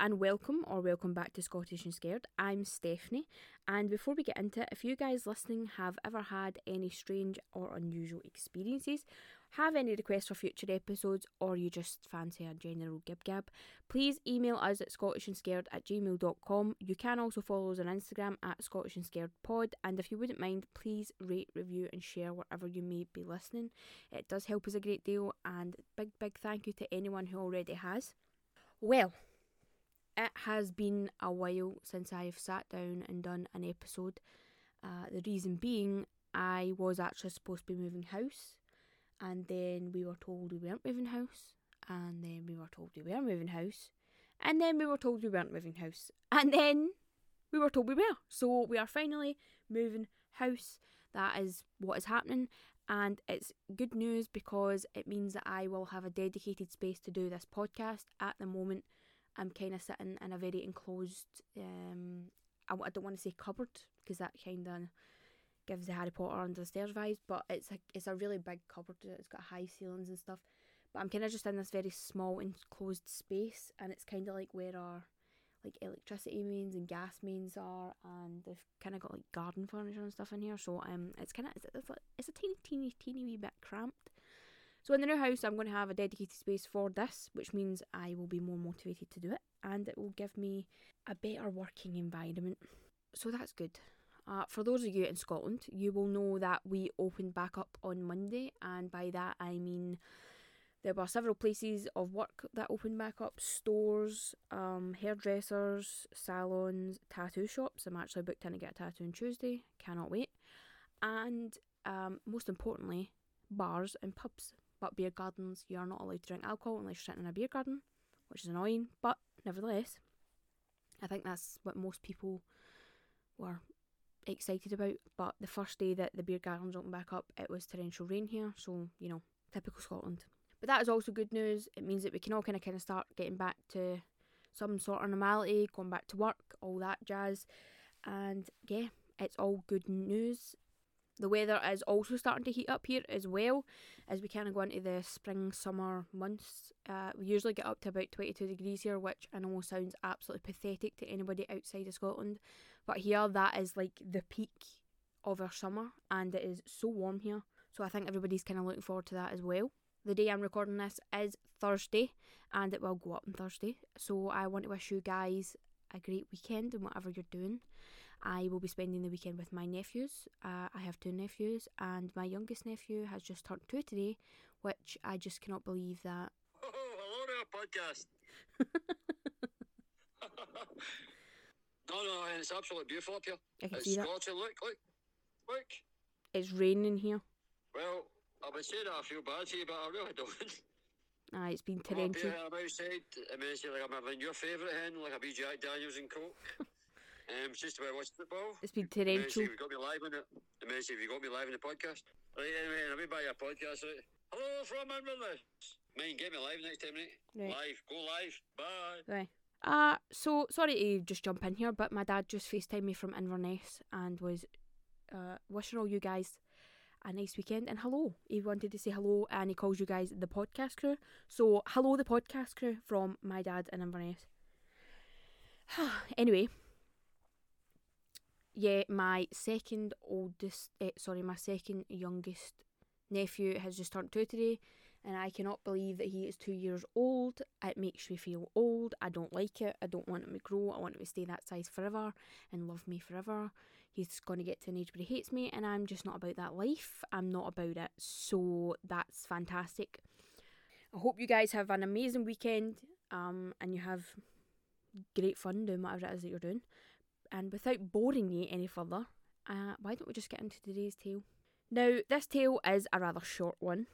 and welcome or welcome back to Scottish and Scared. I'm Stephanie, and before we get into it, if you guys listening have ever had any strange or unusual experiences, have any requests for future episodes, or you just fancy a general gib gab, please email us at scottishandscared at gmail.com. You can also follow us on Instagram at Scottish and Scared Pod, and if you wouldn't mind, please rate, review, and share wherever you may be listening. It does help us a great deal, and big, big thank you to anyone who already has. Well, it has been a while since I've sat down and done an episode. Uh, the reason being, I was actually supposed to be moving house, and then we were told we weren't moving house, and then we were told we were moving house, and then we were told we weren't moving house, and then we were told we were. So we are finally moving house. That is what is happening, and it's good news because it means that I will have a dedicated space to do this podcast. At the moment, I'm kind of sitting in a very enclosed. Um, I, I don't want to say cupboard because that kind of gives the Harry Potter under the stairs vibes, but it's a it's a really big cupboard. It's got high ceilings and stuff. But I'm kind of just in this very small enclosed space, and it's kind of like where our like electricity mains and gas mains are, and they've kind of got like garden furniture and stuff in here. So um, it's kind of it's, it's, it's a teeny, teeny, teeny wee bit cramped. So in the new house, I'm going to have a dedicated space for this, which means I will be more motivated to do it, and it will give me a better working environment. So that's good. Uh, for those of you in Scotland, you will know that we opened back up on Monday, and by that I mean there were several places of work that opened back up stores, um, hairdressers, salons, tattoo shops. I'm actually booked in to get a tattoo on Tuesday, cannot wait. And um, most importantly, bars and pubs. But beer gardens, you are not allowed to drink alcohol unless you're sitting in a beer garden, which is annoying, but nevertheless, I think that's what most people were excited about. But the first day that the beer gardens opened back up, it was torrential rain here, so you know, typical Scotland. But that is also good news. It means that we can all kind of kind of start getting back to some sort of normality, going back to work, all that jazz. And yeah, it's all good news. The weather is also starting to heat up here as well as we kind of go into the spring summer months. Uh, we usually get up to about 22 degrees here, which I know sounds absolutely pathetic to anybody outside of Scotland. But here, that is like the peak of our summer, and it is so warm here. So I think everybody's kind of looking forward to that as well. The day I'm recording this is Thursday, and it will go up on Thursday. So I want to wish you guys a great weekend and whatever you're doing. I will be spending the weekend with my nephews. Uh, I have two nephews, and my youngest nephew has just turned two today, which I just cannot believe that. Oh, hello to our podcast. no, no, it's absolutely beautiful up here. I can it's see that. Look, look, look. It's raining here. Well, I would say that I feel bad to you, but I really don't. Ah, it's been torrential. I'm outside. I mean, say like I'm having your favourite hen, like a wee Jack Daniels and Coke. um, it's just about watch football. It's been torrential. see, we got me live on it. Then see, we got me live in the podcast. Right, anyway, I'll be by your podcast. Right? Hello from Inverness. Mind, get me live next time, mate. Right. Live, go live. Bye. Right. Uh, so sorry to just jump in here, but my dad just FaceTimed me from Inverness and was uh, wishing all you guys a nice weekend and hello. He wanted to say hello and he calls you guys the podcast crew. So hello the podcast crew from my dad in Inverness. anyway, yeah, my second oldest, eh, sorry, my second youngest nephew has just turned two today, and I cannot believe that he is two years old. It makes me feel old. I don't like it. I don't want him to grow. I want him to stay that size forever and love me forever. He's going to get to an age where he hates me, and I'm just not about that life. I'm not about it. So that's fantastic. I hope you guys have an amazing weekend um, and you have great fun doing whatever it is that you're doing. And without boring you any further, uh, why don't we just get into today's tale? Now, this tale is a rather short one,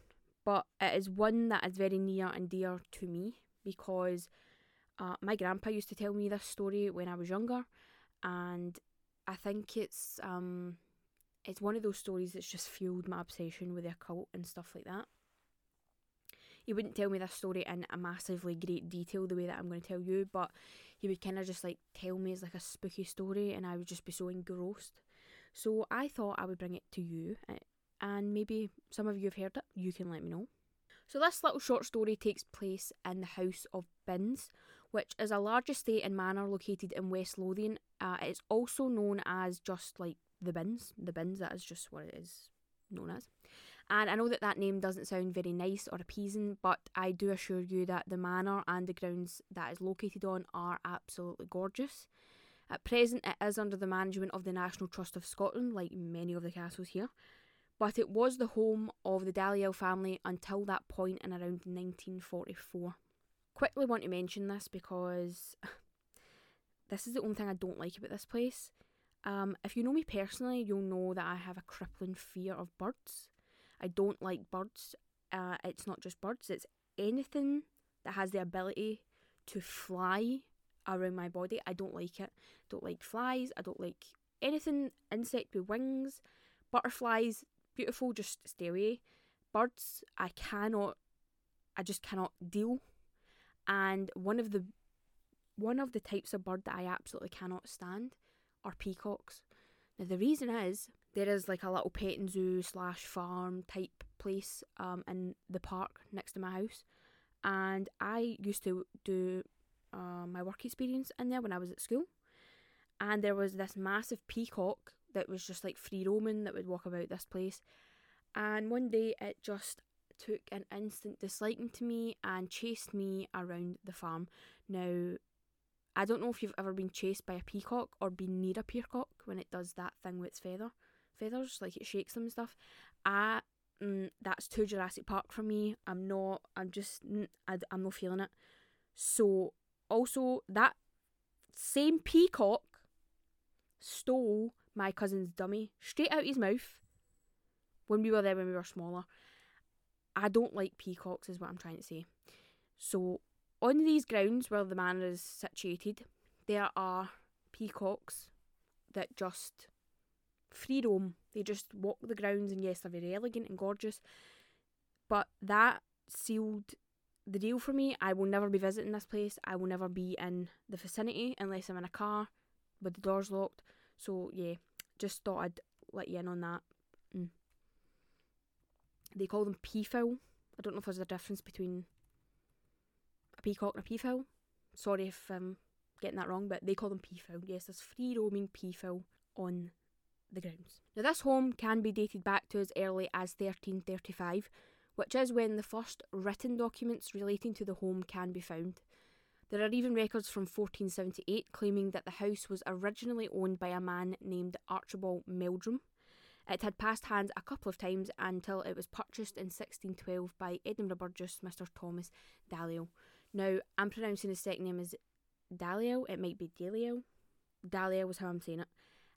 but it is one that is very near and dear to me because uh, my grandpa used to tell me this story when I was younger, and I think it's um, it's one of those stories that's just fueled my obsession with the occult and stuff like that. He wouldn't tell me this story in a massively great detail the way that I'm going to tell you, but he would kind of just like tell me it's like a spooky story, and I would just be so engrossed. So I thought I would bring it to you, and maybe some of you have heard it. You can let me know. So this little short story takes place in the house of Binns, which is a large estate and manor located in West Lothian. Uh, it's also known as just like the Binns. The Binns, that is just what it is known as. And I know that that name doesn't sound very nice or appeasing, but I do assure you that the manor and the grounds that is located on are absolutely gorgeous. At present, it is under the management of the National Trust of Scotland, like many of the castles here, but it was the home of the Dalyell family until that point in around 1944. Quickly want to mention this because this is the only thing I don't like about this place. Um, if you know me personally, you'll know that I have a crippling fear of birds. I don't like birds. Uh, it's not just birds, it's anything that has the ability to fly around my body. I don't like it. I Don't like flies. I don't like anything insect with wings. Butterflies, beautiful, just stay away. Birds, I cannot I just cannot deal. And one of the one of the types of bird that I absolutely cannot stand are peacocks. Now the reason is there is like a little petting zoo slash farm type place um, in the park next to my house, and I used to do uh, my work experience in there when I was at school, and there was this massive peacock that was just like free roaming that would walk about this place, and one day it just took an instant disliking to me and chased me around the farm. Now I don't know if you've ever been chased by a peacock or been near a peacock when it does that thing with its feather feathers, like it shakes them and stuff. I mm, that's too Jurassic Park for me. I'm not. I'm just. I, I'm not feeling it. So also that same peacock stole my cousin's dummy straight out his mouth when we were there when we were smaller. I don't like peacocks, is what I'm trying to say. So on these grounds where the manor is situated, there are peacocks that just free roam. They just walk the grounds, and yes, they're very elegant and gorgeous. But that sealed the deal for me. I will never be visiting this place. I will never be in the vicinity unless I'm in a car with the doors locked. So yeah, just thought I'd let you in on that. Mm. They call them peafowl. I don't know if there's a difference between a peacock and a peafowl. Sorry if I'm getting that wrong, but they call them peafowl. Yes, there's free roaming peafowl on the grounds. Now, this home can be dated back to as early as 1335, which is when the first written documents relating to the home can be found. There are even records from 1478 claiming that the house was originally owned by a man named Archibald Meldrum. It had passed hands a couple of times until it was purchased in 1612 by Edinburgh Burgess Mr. Thomas Dalyell. Now, I'm pronouncing his second name as Dalyell, it might be Dalyell. Dalyell was how I'm saying it.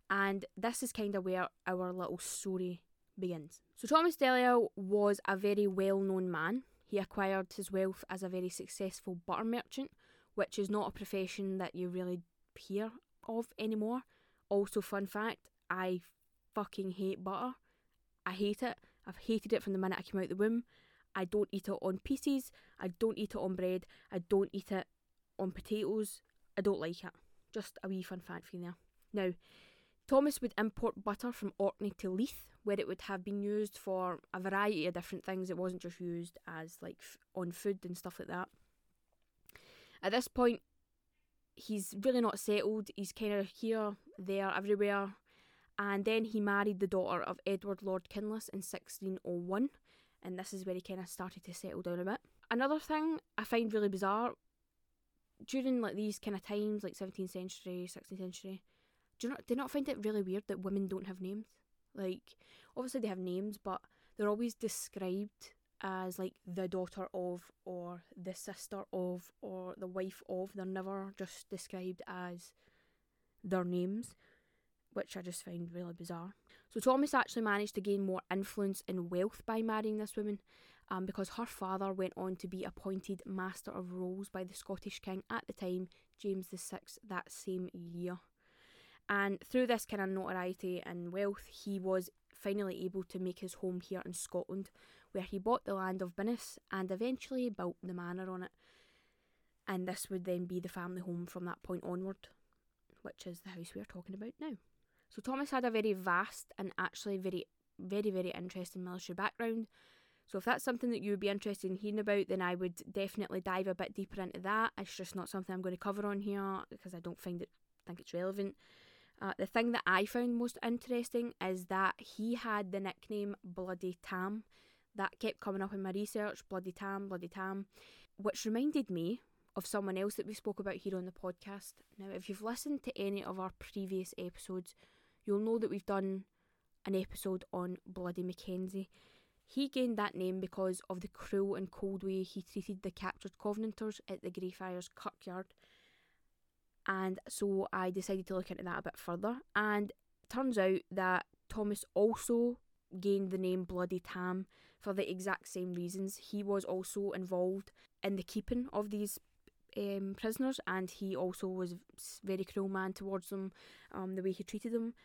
And this is kind of where our little story begins. So, Thomas Dalyell was a very well known man. He acquired his wealth as a very successful butter merchant, which is not a profession that you really hear of anymore. Also, fun fact I fucking hate butter. I hate it. I've hated it from the minute I came out the womb. I don't eat it on pieces. I don't eat it on bread. I don't eat it on potatoes. I don't like it. Just a wee fun fact for you there. Now, Thomas would import butter from Orkney to Leith, where it would have been used for a variety of different things. It wasn't just used as like f- on food and stuff like that. At this point, he's really not settled. He's kind of here, there, everywhere. And then he married the daughter of Edward Lord Kinloss in 1601, and this is where he kind of started to settle down a bit. Another thing I find really bizarre during like these kind of times, like 17th century, 16th century, do you not do you not find it really weird that women don't have names? Like obviously they have names, but they're always described as like the daughter of or the sister of or the wife of. They're never just described as their names, which I just find really bizarre. So Thomas actually managed to gain more influence and wealth by marrying this woman. Um, because her father went on to be appointed Master of Rolls by the Scottish King at the time, James VI, that same year. And through this kind of notoriety and wealth, he was finally able to make his home here in Scotland, where he bought the land of Binns and eventually built the manor on it. And this would then be the family home from that point onward, which is the house we are talking about now. So Thomas had a very vast and actually very, very, very interesting military background. So if that's something that you would be interested in hearing about, then I would definitely dive a bit deeper into that. It's just not something I'm going to cover on here because I don't find it think it's relevant. Uh, the thing that I found most interesting is that he had the nickname Bloody Tam. That kept coming up in my research, Bloody Tam, Bloody Tam, which reminded me of someone else that we spoke about here on the podcast. Now, if you've listened to any of our previous episodes, you'll know that we've done an episode on Bloody Mackenzie. He gained that name because of the cruel and cold way he treated the captured Covenanters at the Greyfriars Kirkyard. And so I decided to look into that a bit further. And turns out that Thomas also gained the name Bloody Tam for the exact same reasons. He was also involved in the keeping of these um, prisoners, and he also was very cruel man towards them. Um, the way he treated them,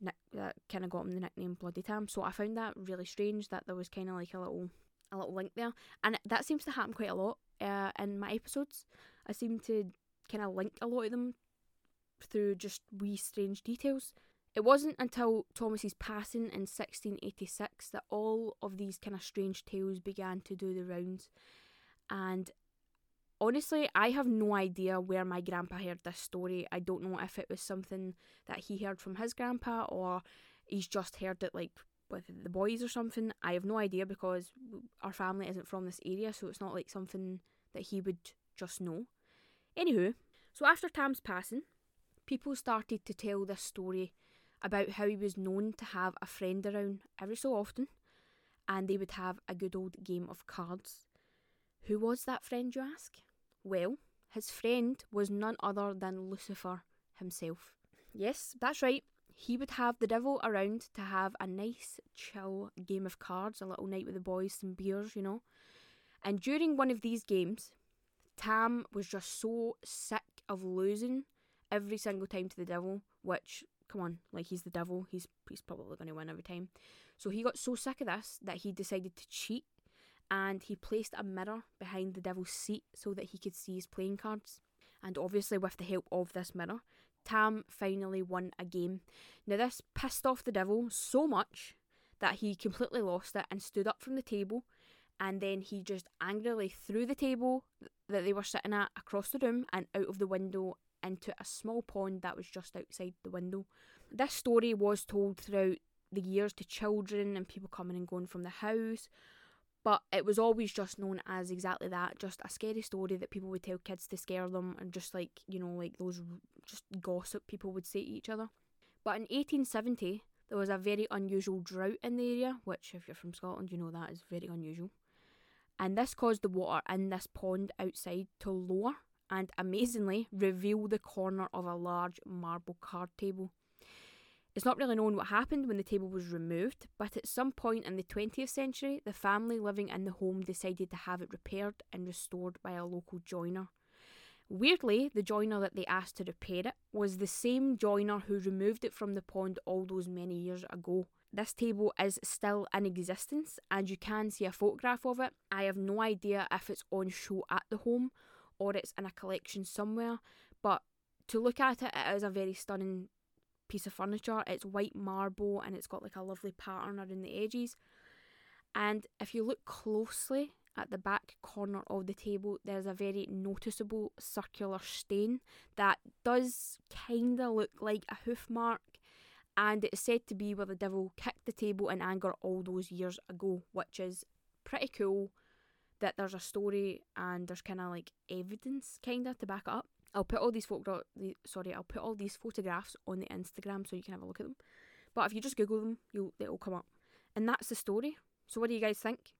that kind of got him the nickname Bloody Tam. So I found that really strange that there was kind of like a little a little link there, and that seems to happen quite a lot uh, in my episodes. I seem to kind of link a lot of them through just wee strange details. It wasn't until Thomas's passing in 1686 that all of these kind of strange tales began to do the rounds. And honestly, I have no idea where my grandpa heard this story. I don't know if it was something that he heard from his grandpa or he's just heard it like with the boys or something. I have no idea because our family isn't from this area, so it's not like something that he would just know. Anywho, so after Tam's passing, people started to tell this story about how he was known to have a friend around every so often and they would have a good old game of cards. Who was that friend, you ask? Well, his friend was none other than Lucifer himself. Yes, that's right. He would have the devil around to have a nice, chill game of cards, a little night with the boys, some beers, you know. And during one of these games, Tam was just so sick of losing every single time to the devil, which come on, like he's the devil, he's he's probably going to win every time. So he got so sick of this that he decided to cheat and he placed a mirror behind the devil's seat so that he could see his playing cards. And obviously, with the help of this mirror, Tam finally won a game. Now, this pissed off the devil so much that he completely lost it and stood up from the table. And then he just angrily threw the table that they were sitting at across the room and out of the window into a small pond that was just outside the window. This story was told throughout the years to children and people coming and going from the house, but it was always just known as exactly that just a scary story that people would tell kids to scare them and just like, you know, like those just gossip people would say to each other. But in 1870, there was a very unusual drought in the area, which, if you're from Scotland, you know that is very unusual. And this caused the water in this pond outside to lower and amazingly reveal the corner of a large marble card table. It's not really known what happened when the table was removed, but at some point in the 20th century, the family living in the home decided to have it repaired and restored by a local joiner. Weirdly, the joiner that they asked to repair it was the same joiner who removed it from the pond all those many years ago. This table is still in existence and you can see a photograph of it. I have no idea if it's on show at the home or it's in a collection somewhere. But to look at it, it is a very stunning piece of furniture. It's white marble and it's got like a lovely pattern around the edges. And if you look closely at the back corner of the table, there's a very noticeable circular stain that does kind of look like a hoof mark. And it's said to be where the devil kicked the table in anger all those years ago, which is pretty cool that there's a story and there's kind of like evidence kind of to back it up. I'll put all these photo sorry, I'll put all these photographs on the Instagram so you can have a look at them. But if you just Google them, you'll it'll come up. And that's the story. So what do you guys think?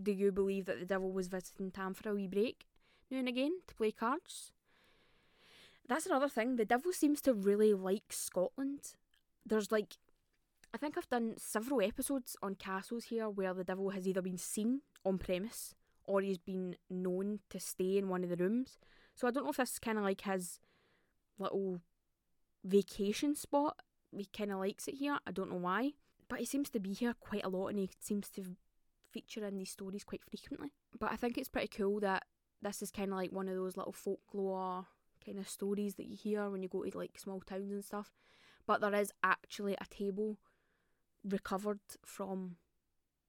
Do you believe that the devil was visiting Tam for a wee break now and again to play cards? That's another thing. The devil seems to really like Scotland. There's like I think I've done several episodes on castles here where the devil has either been seen on premise or he's been known to stay in one of the rooms. So I don't know if this is kind of like his little vacation spot. He kind of likes it here. I don't know why. But he seems to be here quite a lot and he seems to feature in these stories quite frequently. But I think it's pretty cool that this is kind of like one of those little folklore kind of stories that you hear when you go to like small towns and stuff. But there is actually a table recovered from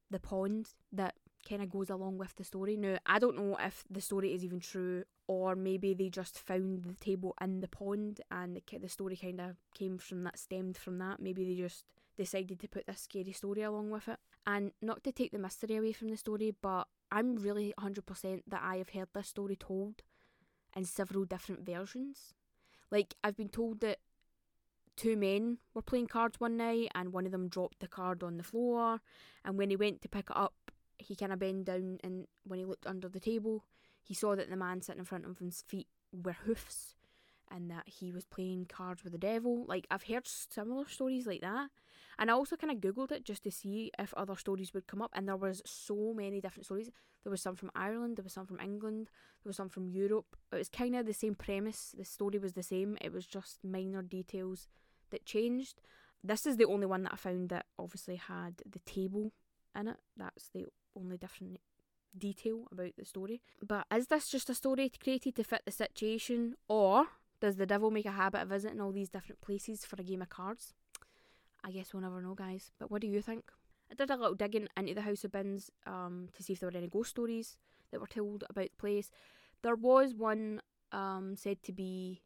the pond that kind of goes along with the story. Now, I don't know if the story is even true or maybe they just found the table in the pond and the, the story kind of came from that, stemmed from that. Maybe they just decided to put this scary story along with it. And not to take the mystery away from the story, but I'm really 100% that I have heard this story told in several different versions. Like, I've been told that two men were playing cards one night and one of them dropped the card on the floor, and when he went to pick it up, he kind of bent down and when he looked under the table, he saw that the man sitting in front of him's feet were hoofs and that he was playing cards with the devil. Like, I've heard similar stories like that. And I also kind of googled it just to see if other stories would come up, and there was so many different stories. There was some from Ireland, there was some from England, there was some from Europe. It was kind of the same premise. The story was the same. It was just minor details that changed. This is the only one that I found that obviously had the table in it. That's the only different detail about the story. But is this just a story created to fit the situation, or does the devil make a habit of visiting all these different places for a game of cards? I guess we'll never know, guys. But what do you think? I did a little digging into the House of Binns um, to see if there were any ghost stories that were told about the place. There was one um, said to be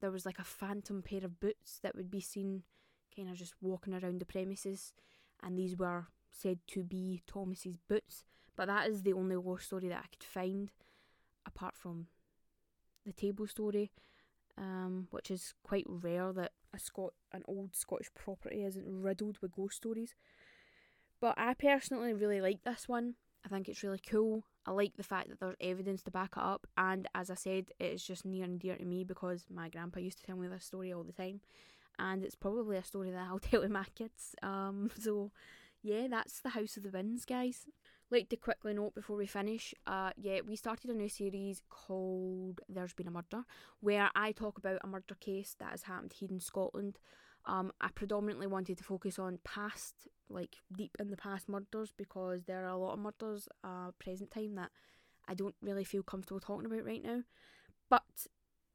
there was like a phantom pair of boots that would be seen kind of just walking around the premises, and these were said to be Thomas's boots. But that is the only war story that I could find, apart from the table story um, which is quite rare that a Scot an old Scottish property isn't riddled with ghost stories. But I personally really like this one. I think it's really cool. I like the fact that there's evidence to back it up, and as I said, it is just near and dear to me because my grandpa used to tell me this story all the time, and it's probably a story that I'll tell to my kids. Um, so yeah, that's the House of the Winds, guys like to quickly note before we finish, uh, yeah, we started a new series called There's Been a Murder, where I talk about a murder case that has happened here in Scotland. Um, I predominantly wanted to focus on past, like deep in the past murders, because there are a lot of murders uh, present time that I don't really feel comfortable talking about right now. But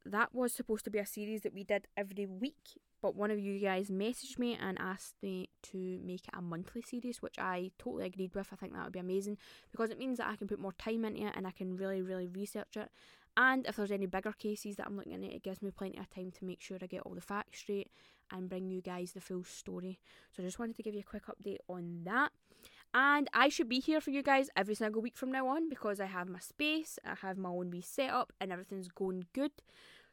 that was supposed to be a series that we did every week but one of you guys messaged me and asked me to make it a monthly series, which I totally agreed with. I think that would be amazing because it means that I can put more time into it and I can really, really research it. And if there's any bigger cases that I'm looking at, it gives me plenty of time to make sure I get all the facts straight and bring you guys the full story. So I just wanted to give you a quick update on that. And I should be here for you guys every single week from now on because I have my space, I have my own wee setup, and everything's going good.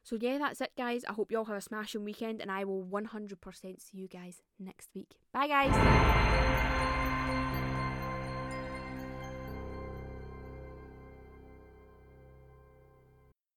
So, yeah, that's it, guys. I hope you all have a smashing weekend, and I will 100% see you guys next week. Bye, guys.